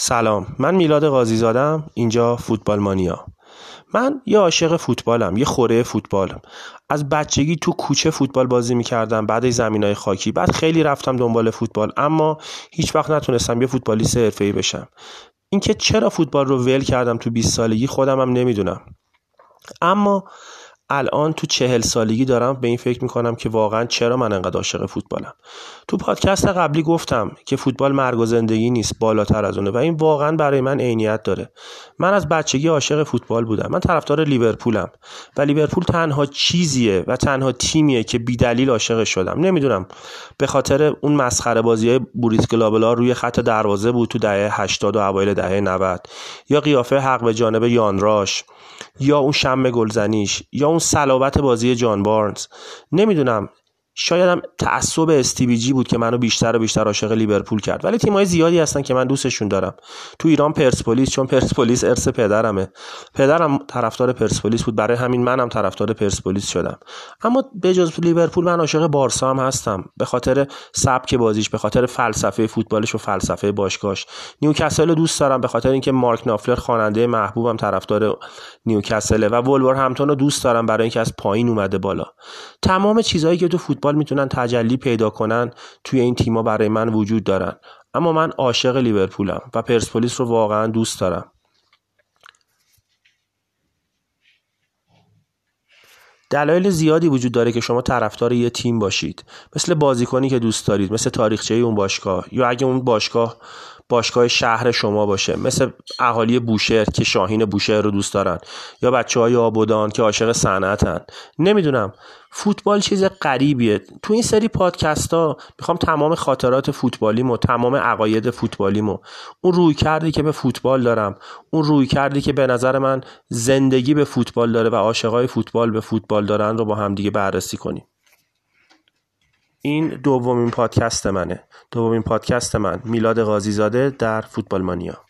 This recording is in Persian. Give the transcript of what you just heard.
سلام من میلاد قاضی زادم اینجا فوتبال مانیا. من یه عاشق فوتبالم یه خوره فوتبالم. از بچگی تو کوچه فوتبال بازی می‌کردم بعد زمین های خاکی. بعد خیلی رفتم دنبال فوتبال اما هیچ وقت نتونستم یه فوتبالیست حرفه‌ای بشم. اینکه چرا فوتبال رو ول کردم تو 20 سالگی خودم هم نمی‌دونم. اما الان تو چهل سالگی دارم به این فکر می‌کنم که واقعا چرا من انقدر عاشق فوتبالم. تو پادکست قبلی گفتم که فوتبال مرگ و زندگی نیست بالاتر از اونه و این واقعا برای من عینیت داره. من از بچگی عاشق فوتبال بودم. من طرفدار لیورپولم و لیورپول تنها چیزیه و تنها تیمیه که بیدلیل عاشق شدم. نمی‌دونم به خاطر اون مسخره بازی بوریس گلابلا روی خط دروازه بود تو دهه 80 و اوایل دهه 90 یا قیافه حق به جانب یانراش یا اون شم گلزنیش یا اون صلابت بازی جان بارنز. نمی‌دونم شاید هم تعصب استیوی جی بود که منو بیشتر و بیشتر عاشق لیورپول کرد. ولی تیمای زیادی هستن که من دوستشون دارم. تو ایران پرسپولیس چون پرسپولیس ارث پدرمه. پدرم طرفدار پرسپولیس بود. برای همین منم طرفدار پرسپولیس شدم. اما به جز لیورپول من عاشق بارسا هم هستم. به خاطر سبک بازیش به خاطر فلسفه فوتبالش و فلسفه باشگاهش. نیوکاسل دوست دارم به خاطر اینکه مارک نافلر خواننده محبوبم طرفدار نیوکاسل و ولور همتون رو دوست دارم برای اینکه از پایین اومده بالا. تمام چیزهایی که تو فوتبال فوتبال می‌تونن تجلی پیدا کنن توی این تیما برای من وجود دارن. اما من عاشق لیورپولم و پرسپولیس رو واقعا دوست دارم. دلایل زیادی وجود داره که شما طرفدار یه تیم باشید. مثل بازیکنی که دوست دارید مثل تاریخچه اون باشگاه یا اگه اون باشگاه باشگاه شهر شما باشه. مثل اهالی بوشهر که شاهین بوشهر رو دوست دارن. یا بچه های آبودان که عاشق صنعتن. نمی‌دونم. فوتبال چیز غریبیه. تو این سری پادکست ها می‌خوام تمام خاطرات فوتبالیمو تمام عقاید فوتبالیمو اون روی کردی که به فوتبال دارم اون روی کردی که به نظر من زندگی به فوتبال داره و عاشقای فوتبال به فوتبال دارن رو با هم دیگه بررسی کنیم. این دومین پادکست منه. دومین پادکست من میلاد قاضی در فوتبال مانیا